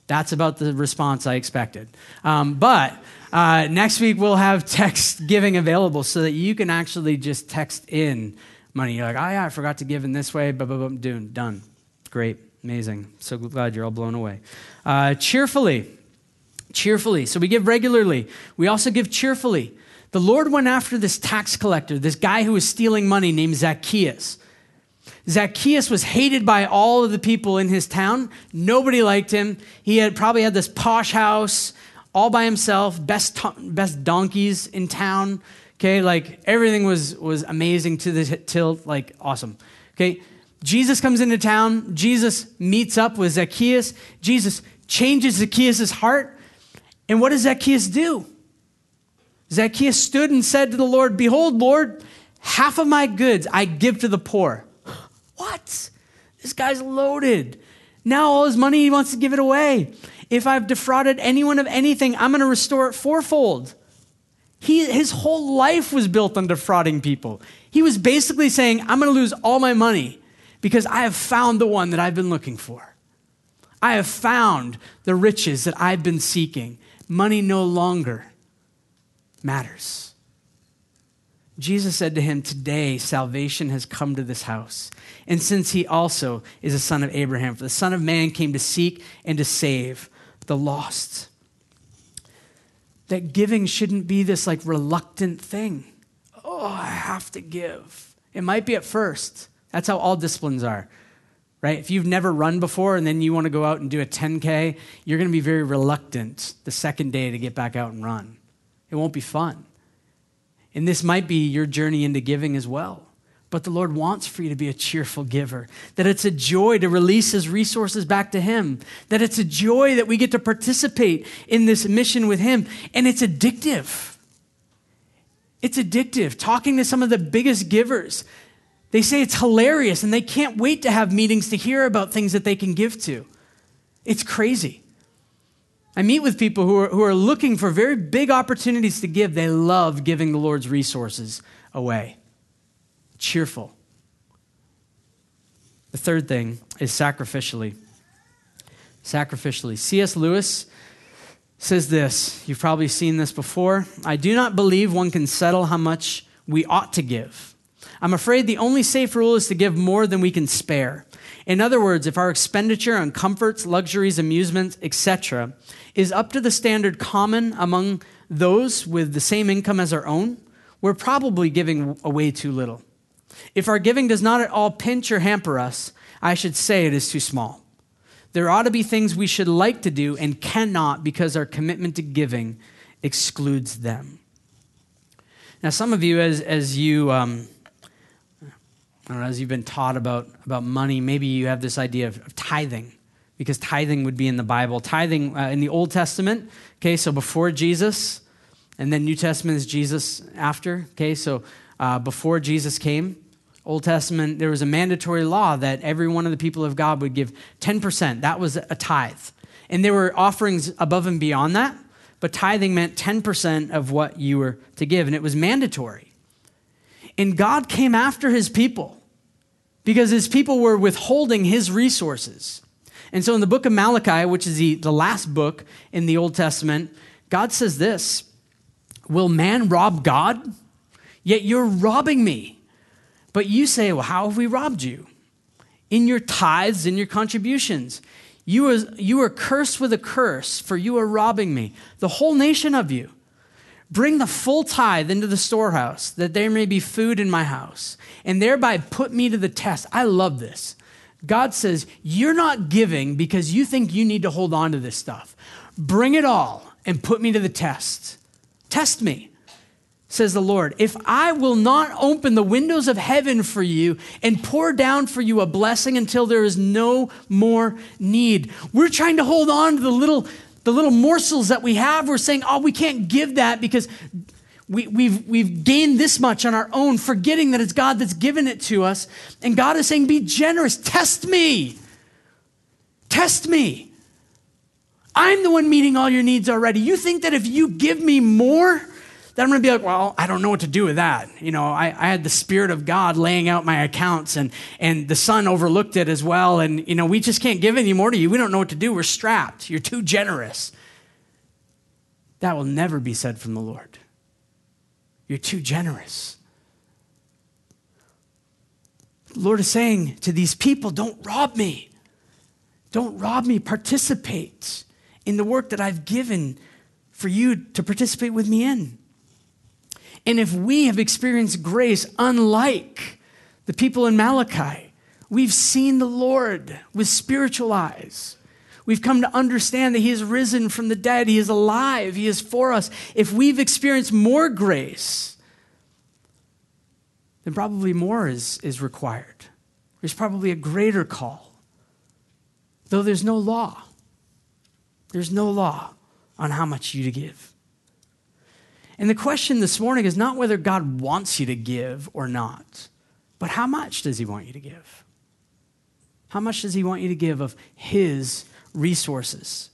Speaker 1: That's about the response I expected. Um, but uh, next week, we'll have text giving available so that you can actually just text in money. You're like, oh, yeah, I forgot to give in this way. Blah, blah, blah, done. Great. Amazing. So glad you're all blown away. Uh, cheerfully. Cheerfully. So we give regularly. We also give cheerfully. the Lord went after this tax collector, this guy who was stealing money named Zacchaeus. Zacchaeus was hated by all of the people in his town. Nobody liked him. He had probably had this posh house all by himself, best, best donkeys in town. Okay, like everything was, was amazing to the tilt, like awesome. Okay, Jesus comes into town. Jesus meets up with Zacchaeus. Jesus changes Zacchaeus' heart. And what does Zacchaeus do? Zacchaeus stood and said to the Lord, Behold, Lord, half of my goods I give to the poor. What? This guy's loaded. Now all his money, he wants to give it away. If I've defrauded anyone of anything, I'm going to restore it fourfold. He, his whole life was built on defrauding people. He was basically saying, I'm going to lose all my money because I have found the one that I've been looking for. I have found the riches that I've been seeking. Money no longer matters. Jesus said to him, Today salvation has come to this house. And since he also is a son of Abraham, for the Son of Man came to seek and to save the lost. That giving shouldn't be this like reluctant thing. Oh, I have to give. It might be at first. That's how all disciplines are, right? If you've never run before and then you want to go out and do a 10K, you're going to be very reluctant the second day to get back out and run. It won't be fun. And this might be your journey into giving as well. But the Lord wants for you to be a cheerful giver, that it's a joy to release His resources back to Him, that it's a joy that we get to participate in this mission with Him. And it's addictive. It's addictive. Talking to some of the biggest givers, they say it's hilarious and they can't wait to have meetings to hear about things that they can give to. It's crazy. I meet with people who are, who are looking for very big opportunities to give. They love giving the Lord's resources away. Cheerful. The third thing is sacrificially. Sacrificially. C.S. Lewis says this. You've probably seen this before. I do not believe one can settle how much we ought to give. I'm afraid the only safe rule is to give more than we can spare. In other words, if our expenditure on comforts, luxuries, amusements, etc., is up to the standard common among those with the same income as our own, we're probably giving away too little. If our giving does not at all pinch or hamper us, I should say it is too small. There ought to be things we should like to do and cannot because our commitment to giving excludes them. Now, some of you, as, as you, um, know, as you've been taught about, about money, maybe you have this idea of, of tithing because tithing would be in the Bible. Tithing uh, in the Old Testament, okay, so before Jesus, and then New Testament is Jesus after, okay, so uh, before Jesus came, Old Testament, there was a mandatory law that every one of the people of God would give 10%. That was a tithe. And there were offerings above and beyond that, but tithing meant 10% of what you were to give, and it was mandatory. And God came after his people because his people were withholding his resources. And so in the book of Malachi, which is the, the last book in the Old Testament, God says this Will man rob God? Yet you're robbing me. But you say, Well, how have we robbed you? In your tithes, in your contributions. You are, you are cursed with a curse, for you are robbing me, the whole nation of you. Bring the full tithe into the storehouse, that there may be food in my house, and thereby put me to the test. I love this. God says, You're not giving because you think you need to hold on to this stuff. Bring it all and put me to the test. Test me, says the Lord. If I will not open the windows of heaven for you and pour down for you a blessing until there is no more need. We're trying to hold on to the little the little morsels that we have, we're saying, oh, we can't give that because we, we've, we've gained this much on our own, forgetting that it's God that's given it to us. And God is saying, be generous. Test me. Test me. I'm the one meeting all your needs already. You think that if you give me more, then I'm going to be like, well, I don't know what to do with that. You know, I, I, had the Spirit of God laying out my accounts, and, and the Son overlooked it as well. And, you know, we just can't give any more to you. We don't know what to do. We're strapped. You're too generous. That will never be said from the Lord. You're too generous. The Lord is saying to these people, don't rob me. Don't rob me. Participate in the work that I've given for you to participate with me in. And if we have experienced grace unlike the people in Malachi, we've seen the Lord with spiritual eyes. We've come to understand that He has risen from the dead. He is alive. He is for us. If we've experienced more grace, then probably more is, is required. There's probably a greater call, though there's no law. There's no law on how much you to give. And the question this morning is not whether God wants you to give or not, but how much does He want you to give? How much does He want you to give of His resources?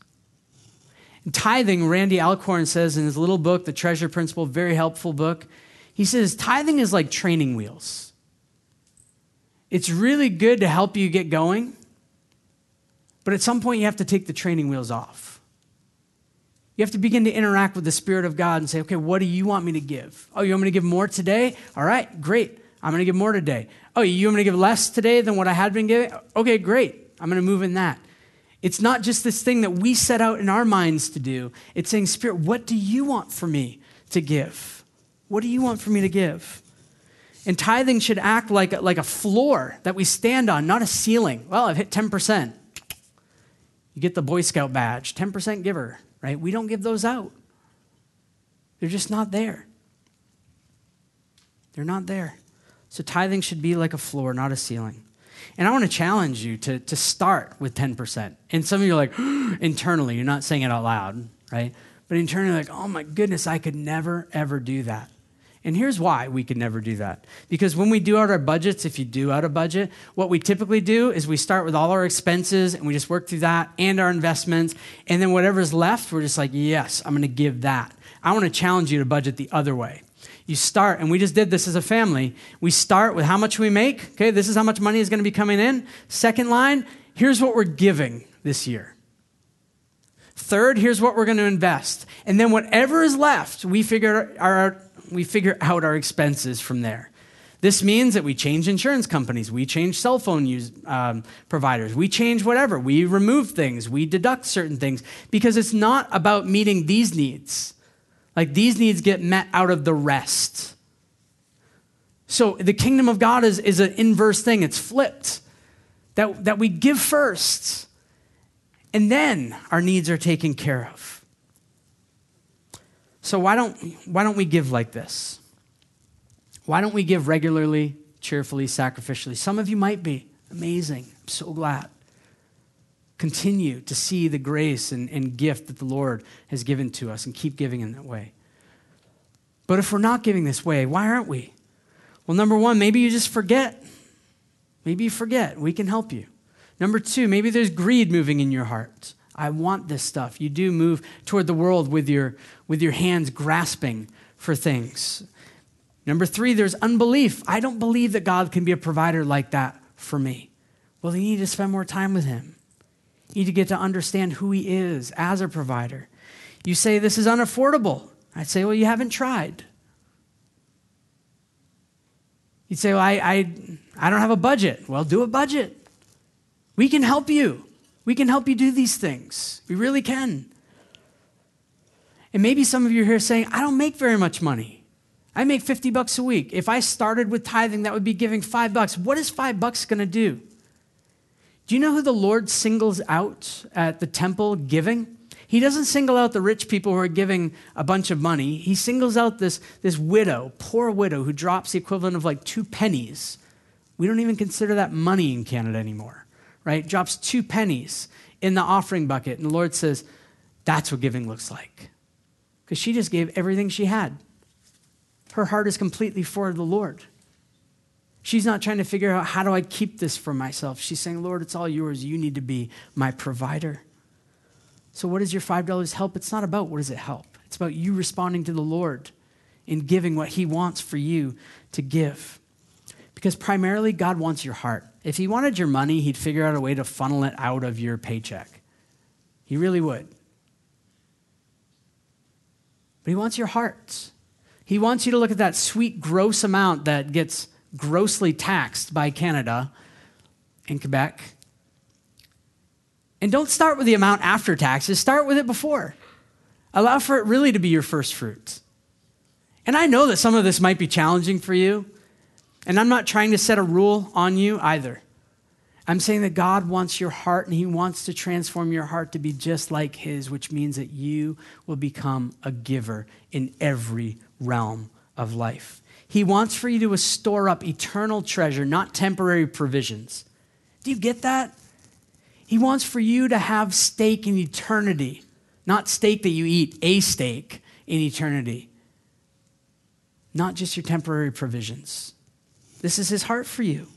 Speaker 1: In tithing, Randy Alcorn says in his little book, The Treasure Principle, very helpful book, he says tithing is like training wheels. It's really good to help you get going, but at some point you have to take the training wheels off. You have to begin to interact with the Spirit of God and say, okay, what do you want me to give? Oh, you want me to give more today? All right, great. I'm going to give more today. Oh, you want me to give less today than what I had been giving? Okay, great. I'm going to move in that. It's not just this thing that we set out in our minds to do. It's saying, Spirit, what do you want for me to give? What do you want for me to give? And tithing should act like a, like a floor that we stand on, not a ceiling. Well, I've hit 10%. You get the Boy Scout badge, 10% giver right? We don't give those out. They're just not there. They're not there. So tithing should be like a floor, not a ceiling. And I want to challenge you to, to start with 10%. And some of you are like, internally, you're not saying it out loud, right? But internally, like, oh my goodness, I could never, ever do that. And here's why we could never do that. Because when we do out our budgets, if you do out a budget, what we typically do is we start with all our expenses and we just work through that and our investments. And then whatever's left, we're just like, yes, I'm going to give that. I want to challenge you to budget the other way. You start, and we just did this as a family. We start with how much we make. Okay, this is how much money is going to be coming in. Second line, here's what we're giving this year. Third, here's what we're going to invest. And then whatever is left, we figure our we figure out our expenses from there. This means that we change insurance companies, we change cell phone use, um, providers, we change whatever, we remove things, we deduct certain things, because it's not about meeting these needs. Like these needs get met out of the rest. So the kingdom of God is, is an inverse thing, it's flipped. That, that we give first, and then our needs are taken care of. So why don't, why don't we give like this? Why don't we give regularly, cheerfully, sacrificially? Some of you might be. Amazing. I'm so glad. Continue to see the grace and, and gift that the Lord has given to us and keep giving in that way. But if we're not giving this way, why aren't we? Well, number one, maybe you just forget. Maybe you forget. We can help you. Number two, maybe there's greed moving in your heart. I want this stuff. You do move toward the world with your, with your hands grasping for things. Number three, there's unbelief. I don't believe that God can be a provider like that for me. Well, you need to spend more time with Him. You need to get to understand who He is as a provider. You say, This is unaffordable. I'd say, Well, you haven't tried. You'd say, Well, I, I, I don't have a budget. Well, do a budget. We can help you. We can help you do these things. We really can. And maybe some of you are here saying, I don't make very much money. I make 50 bucks a week. If I started with tithing, that would be giving five bucks. What is five bucks going to do? Do you know who the Lord singles out at the temple giving? He doesn't single out the rich people who are giving a bunch of money. He singles out this, this widow, poor widow, who drops the equivalent of like two pennies. We don't even consider that money in Canada anymore right? Drops two pennies in the offering bucket. And the Lord says, that's what giving looks like. Because she just gave everything she had. Her heart is completely for the Lord. She's not trying to figure out how do I keep this for myself. She's saying, Lord, it's all yours. You need to be my provider. So, what does your $5 help? It's not about what does it help, it's about you responding to the Lord in giving what He wants for you to give. Because primarily, God wants your heart. If he wanted your money, he'd figure out a way to funnel it out of your paycheck. He really would. But he wants your hearts. He wants you to look at that sweet, gross amount that gets grossly taxed by Canada and Quebec. And don't start with the amount after taxes, start with it before. Allow for it really to be your first fruit. And I know that some of this might be challenging for you, and I'm not trying to set a rule on you either. I'm saying that God wants your heart and He wants to transform your heart to be just like His, which means that you will become a giver in every realm of life. He wants for you to store up eternal treasure, not temporary provisions. Do you get that? He wants for you to have stake in eternity, not steak that you eat, a steak in eternity, not just your temporary provisions. This is His heart for you.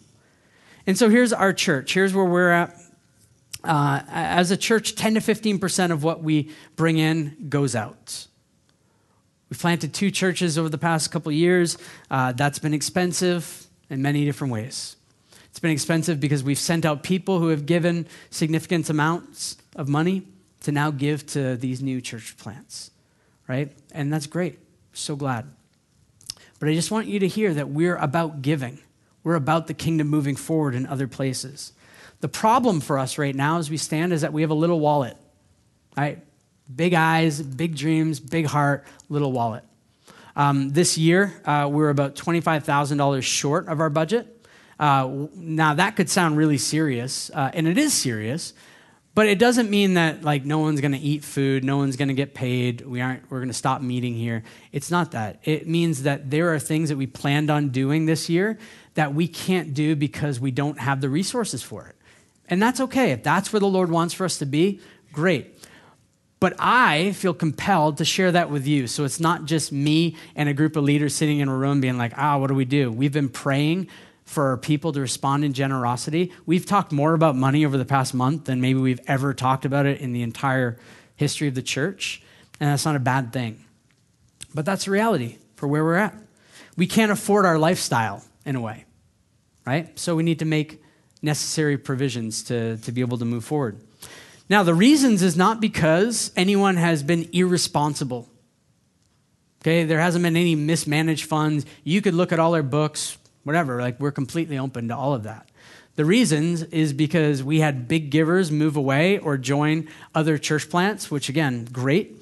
Speaker 1: And so here's our church. Here's where we're at. Uh, as a church, 10 to 15% of what we bring in goes out. We've planted two churches over the past couple years. Uh, that's been expensive in many different ways. It's been expensive because we've sent out people who have given significant amounts of money to now give to these new church plants, right? And that's great. So glad. But I just want you to hear that we're about giving. We're about the kingdom moving forward in other places. The problem for us right now as we stand is that we have a little wallet, right? Big eyes, big dreams, big heart, little wallet. Um, this year, uh, we're about $25,000 short of our budget. Uh, now, that could sound really serious, uh, and it is serious, but it doesn't mean that like no one's going to eat food, no one's going to get paid. We aren't. We're going to stop meeting here. It's not that. It means that there are things that we planned on doing this year that we can't do because we don't have the resources for it. And that's okay. If that's where the Lord wants for us to be, great. But I feel compelled to share that with you. So it's not just me and a group of leaders sitting in a room being like, ah, what do we do? We've been praying for people to respond in generosity. We've talked more about money over the past month than maybe we've ever talked about it in the entire history of the church. And that's not a bad thing. But that's the reality for where we're at. We can't afford our lifestyle in a way, right? So we need to make necessary provisions to, to be able to move forward. Now, the reasons is not because anyone has been irresponsible. Okay, there hasn't been any mismanaged funds. You could look at all our books, whatever, like we're completely open to all of that. The reasons is because we had big givers move away or join other church plants, which again, great.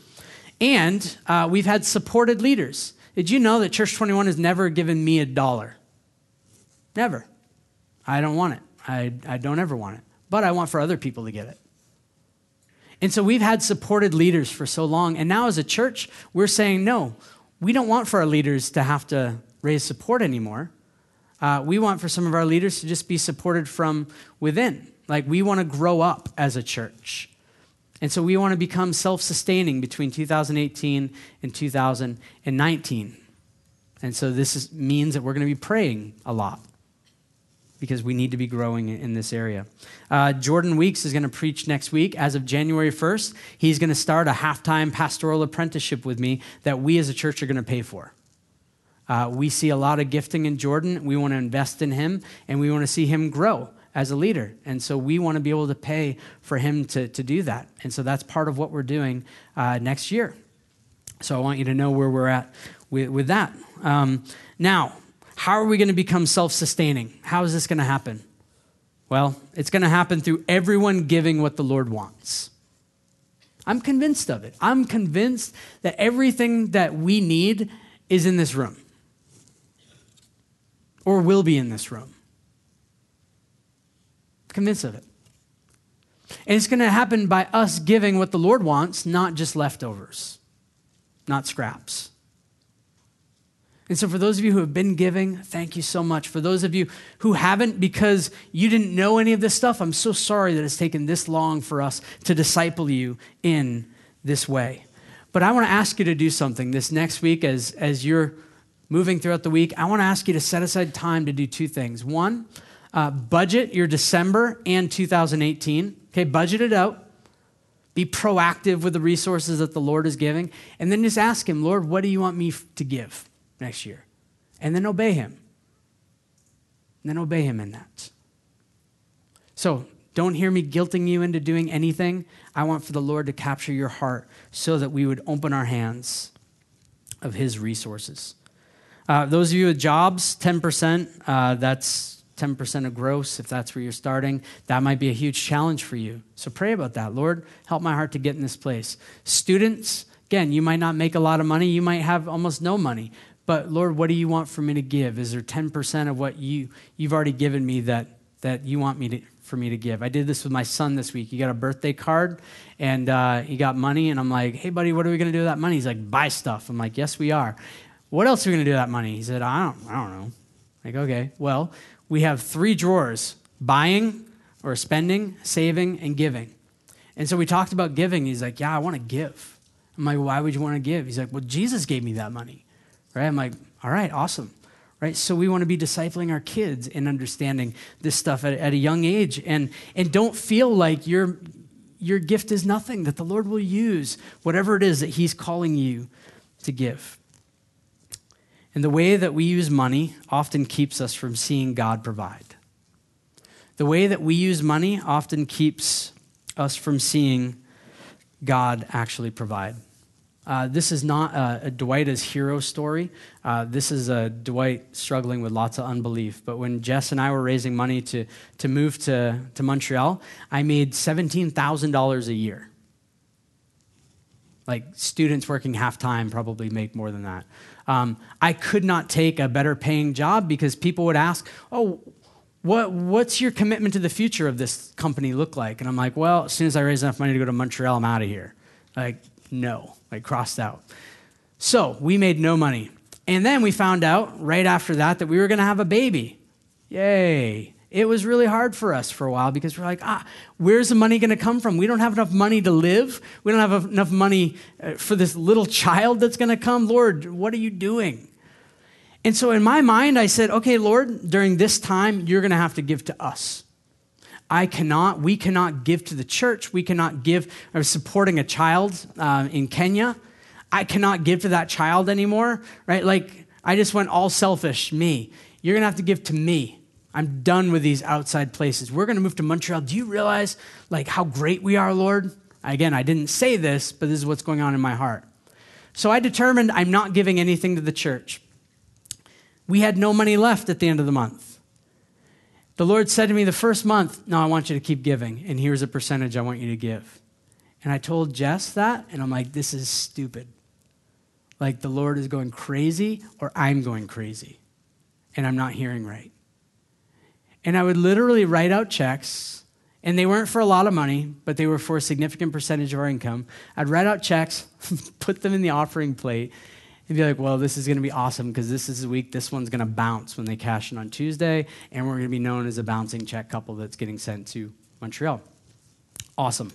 Speaker 1: And uh, we've had supported leaders. Did you know that Church 21 has never given me a dollar? Never. I don't want it. I, I don't ever want it. But I want for other people to get it. And so we've had supported leaders for so long. And now as a church, we're saying, no, we don't want for our leaders to have to raise support anymore. Uh, we want for some of our leaders to just be supported from within. Like we want to grow up as a church. And so we want to become self sustaining between 2018 and 2019. And so this is, means that we're going to be praying a lot because we need to be growing in this area. Uh, Jordan Weeks is going to preach next week. As of January 1st, he's going to start a half time pastoral apprenticeship with me that we as a church are going to pay for. Uh, we see a lot of gifting in Jordan. We want to invest in him, and we want to see him grow as a leader. And so we want to be able to pay for him to, to do that. And so that's part of what we're doing uh, next year. So I want you to know where we're at with, with that. Um, now, how are we going to become self sustaining? How is this going to happen? Well, it's going to happen through everyone giving what the Lord wants. I'm convinced of it. I'm convinced that everything that we need is in this room or will be in this room. Convinced of it. And it's going to happen by us giving what the Lord wants, not just leftovers, not scraps. And so, for those of you who have been giving, thank you so much. For those of you who haven't because you didn't know any of this stuff, I'm so sorry that it's taken this long for us to disciple you in this way. But I want to ask you to do something this next week as, as you're moving throughout the week. I want to ask you to set aside time to do two things. One, uh, budget your December and 2018. Okay, budget it out. Be proactive with the resources that the Lord is giving. And then just ask Him, Lord, what do you want me to give? next year. And then obey him. And then obey him in that. So don't hear me guilting you into doing anything. I want for the Lord to capture your heart so that we would open our hands of his resources. Uh, those of you with jobs, 10%, uh, that's 10% of gross if that's where you're starting. That might be a huge challenge for you. So pray about that. Lord, help my heart to get in this place. Students, again, you might not make a lot of money, you might have almost no money. but Lord, what do you want for me to give? Is there 10% of what you, you've already given me that, that you want me to, for me to give? I did this with my son this week. He got a birthday card and uh, he got money, and I'm like, hey, buddy, what are we going to do with that money? He's like, buy stuff. I'm like, yes, we are. What else are we going to do with that money? He said, I don't, I don't know. Like, okay, well, we have three drawers buying or spending, saving, and giving. And so we talked about giving. He's like, yeah, I want to give. I'm like, why would you want to give? He's like, well, Jesus gave me that money. Right? I'm like, all right, awesome. Right? So we want to be discipling our kids in understanding this stuff at, at a young age. And, and don't feel like your, your gift is nothing, that the Lord will use whatever it is that He's calling you to give. And the way that we use money often keeps us from seeing God provide. The way that we use money often keeps us from seeing God actually provide. Uh, this is not a, a Dwight as hero story. Uh, this is a Dwight struggling with lots of unbelief. But when Jess and I were raising money to, to move to, to Montreal, I made $17,000 a year. Like students working half time probably make more than that. Um, I could not take a better paying job because people would ask, Oh, what, what's your commitment to the future of this company look like? And I'm like, Well, as soon as I raise enough money to go to Montreal, I'm out of here. Like, no, like crossed out. So we made no money. And then we found out right after that that we were going to have a baby. Yay. It was really hard for us for a while because we're like, ah, where's the money going to come from? We don't have enough money to live. We don't have enough money uh, for this little child that's going to come. Lord, what are you doing? And so in my mind, I said, okay, Lord, during this time, you're going to have to give to us. I cannot, we cannot give to the church. We cannot give, I was supporting a child uh, in Kenya. I cannot give to that child anymore, right? Like, I just went all selfish, me. You're going to have to give to me. I'm done with these outside places. We're going to move to Montreal. Do you realize like how great we are, Lord? Again, I didn't say this, but this is what's going on in my heart. So I determined I'm not giving anything to the church. We had no money left at the end of the month. The Lord said to me the first month, No, I want you to keep giving, and here's a percentage I want you to give. And I told Jess that, and I'm like, This is stupid. Like the Lord is going crazy, or I'm going crazy, and I'm not hearing right. And I would literally write out checks, and they weren't for a lot of money, but they were for a significant percentage of our income. I'd write out checks, put them in the offering plate, and be like, well, this is going to be awesome because this is a week, this one's going to bounce when they cash in on Tuesday, and we're going to be known as a bouncing check couple that's getting sent to Montreal. Awesome.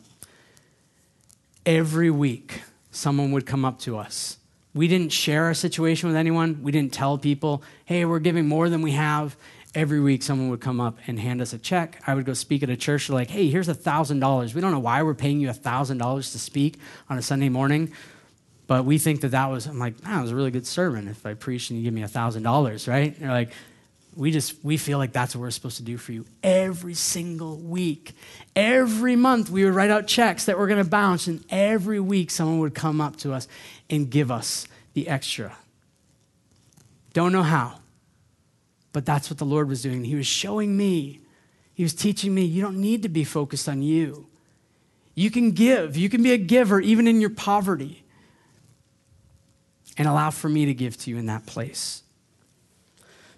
Speaker 1: Every week, someone would come up to us. We didn't share our situation with anyone. We didn't tell people, hey, we're giving more than we have every week someone would come up and hand us a check. I would go speak at a church. They're like, hey, here's a $1,000. We don't know why we're paying you a $1,000 to speak on a Sunday morning, but we think that that was, I'm like, man, that was a really good sermon if I preach and you give me a $1,000, right? And they're like, we just, we feel like that's what we're supposed to do for you every single week. Every month we would write out checks that were going to bounce, and every week someone would come up to us and give us the extra. Don't know how but that's what the Lord was doing. He was showing me, He was teaching me, you don't need to be focused on you. You can give, you can be a giver even in your poverty, and allow for me to give to you in that place.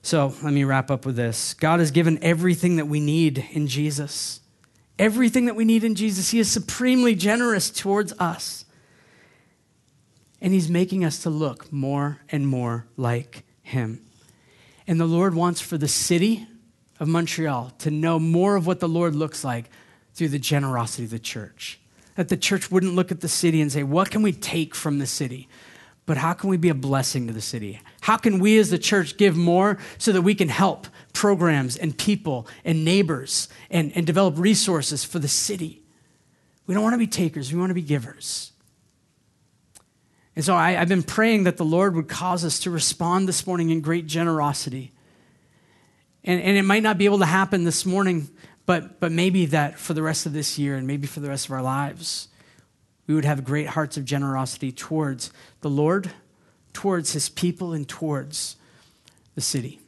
Speaker 1: So let me wrap up with this God has given everything that we need in Jesus. Everything that we need in Jesus. He is supremely generous towards us. And He's making us to look more and more like Him. And the Lord wants for the city of Montreal to know more of what the Lord looks like through the generosity of the church. That the church wouldn't look at the city and say, What can we take from the city? But how can we be a blessing to the city? How can we as the church give more so that we can help programs and people and neighbors and, and develop resources for the city? We don't want to be takers, we want to be givers. And so I, have been praying that the Lord would cause us to respond this morning in great generosity. And, and it might not be able to happen this morning, but, but maybe that for the rest of this year and maybe for the rest of our lives, we would have great hearts of generosity towards the Lord, towards his people, and towards the city.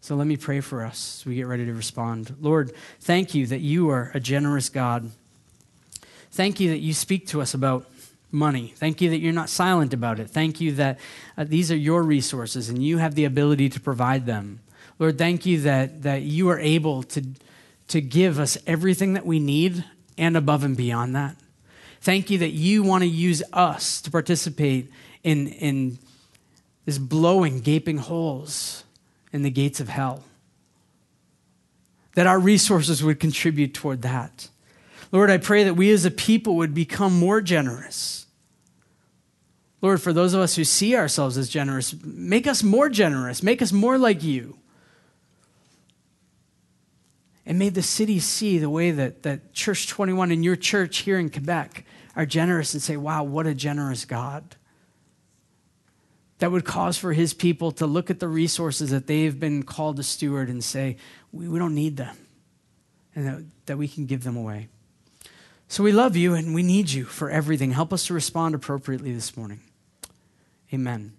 Speaker 1: So let me pray for us as we get ready to respond. Lord, thank you that you are a generous God. Thank you that you speak to us about money. Thank you that you're not silent about it. Thank you that uh, these are your resources and you have the ability to provide them. Lord, thank you that, that you are able to, to give us everything that we need and above and beyond that. Thank you that you want to use us to participate in, in this blowing, gaping holes in the gates of hell. That our resources would contribute toward that. Lord, I pray that we as a people would become more generous. Lord, for those of us who see ourselves as generous, make us more generous, make us more like you. And may the city see the way that, that Church 21 and your church here in Quebec are generous and say, wow, what a generous God. That would cause for his people to look at the resources that they've been called to steward and say, we, we don't need them, and that, that we can give them away. So we love you and we need you for everything. Help us to respond appropriately this morning. Amen.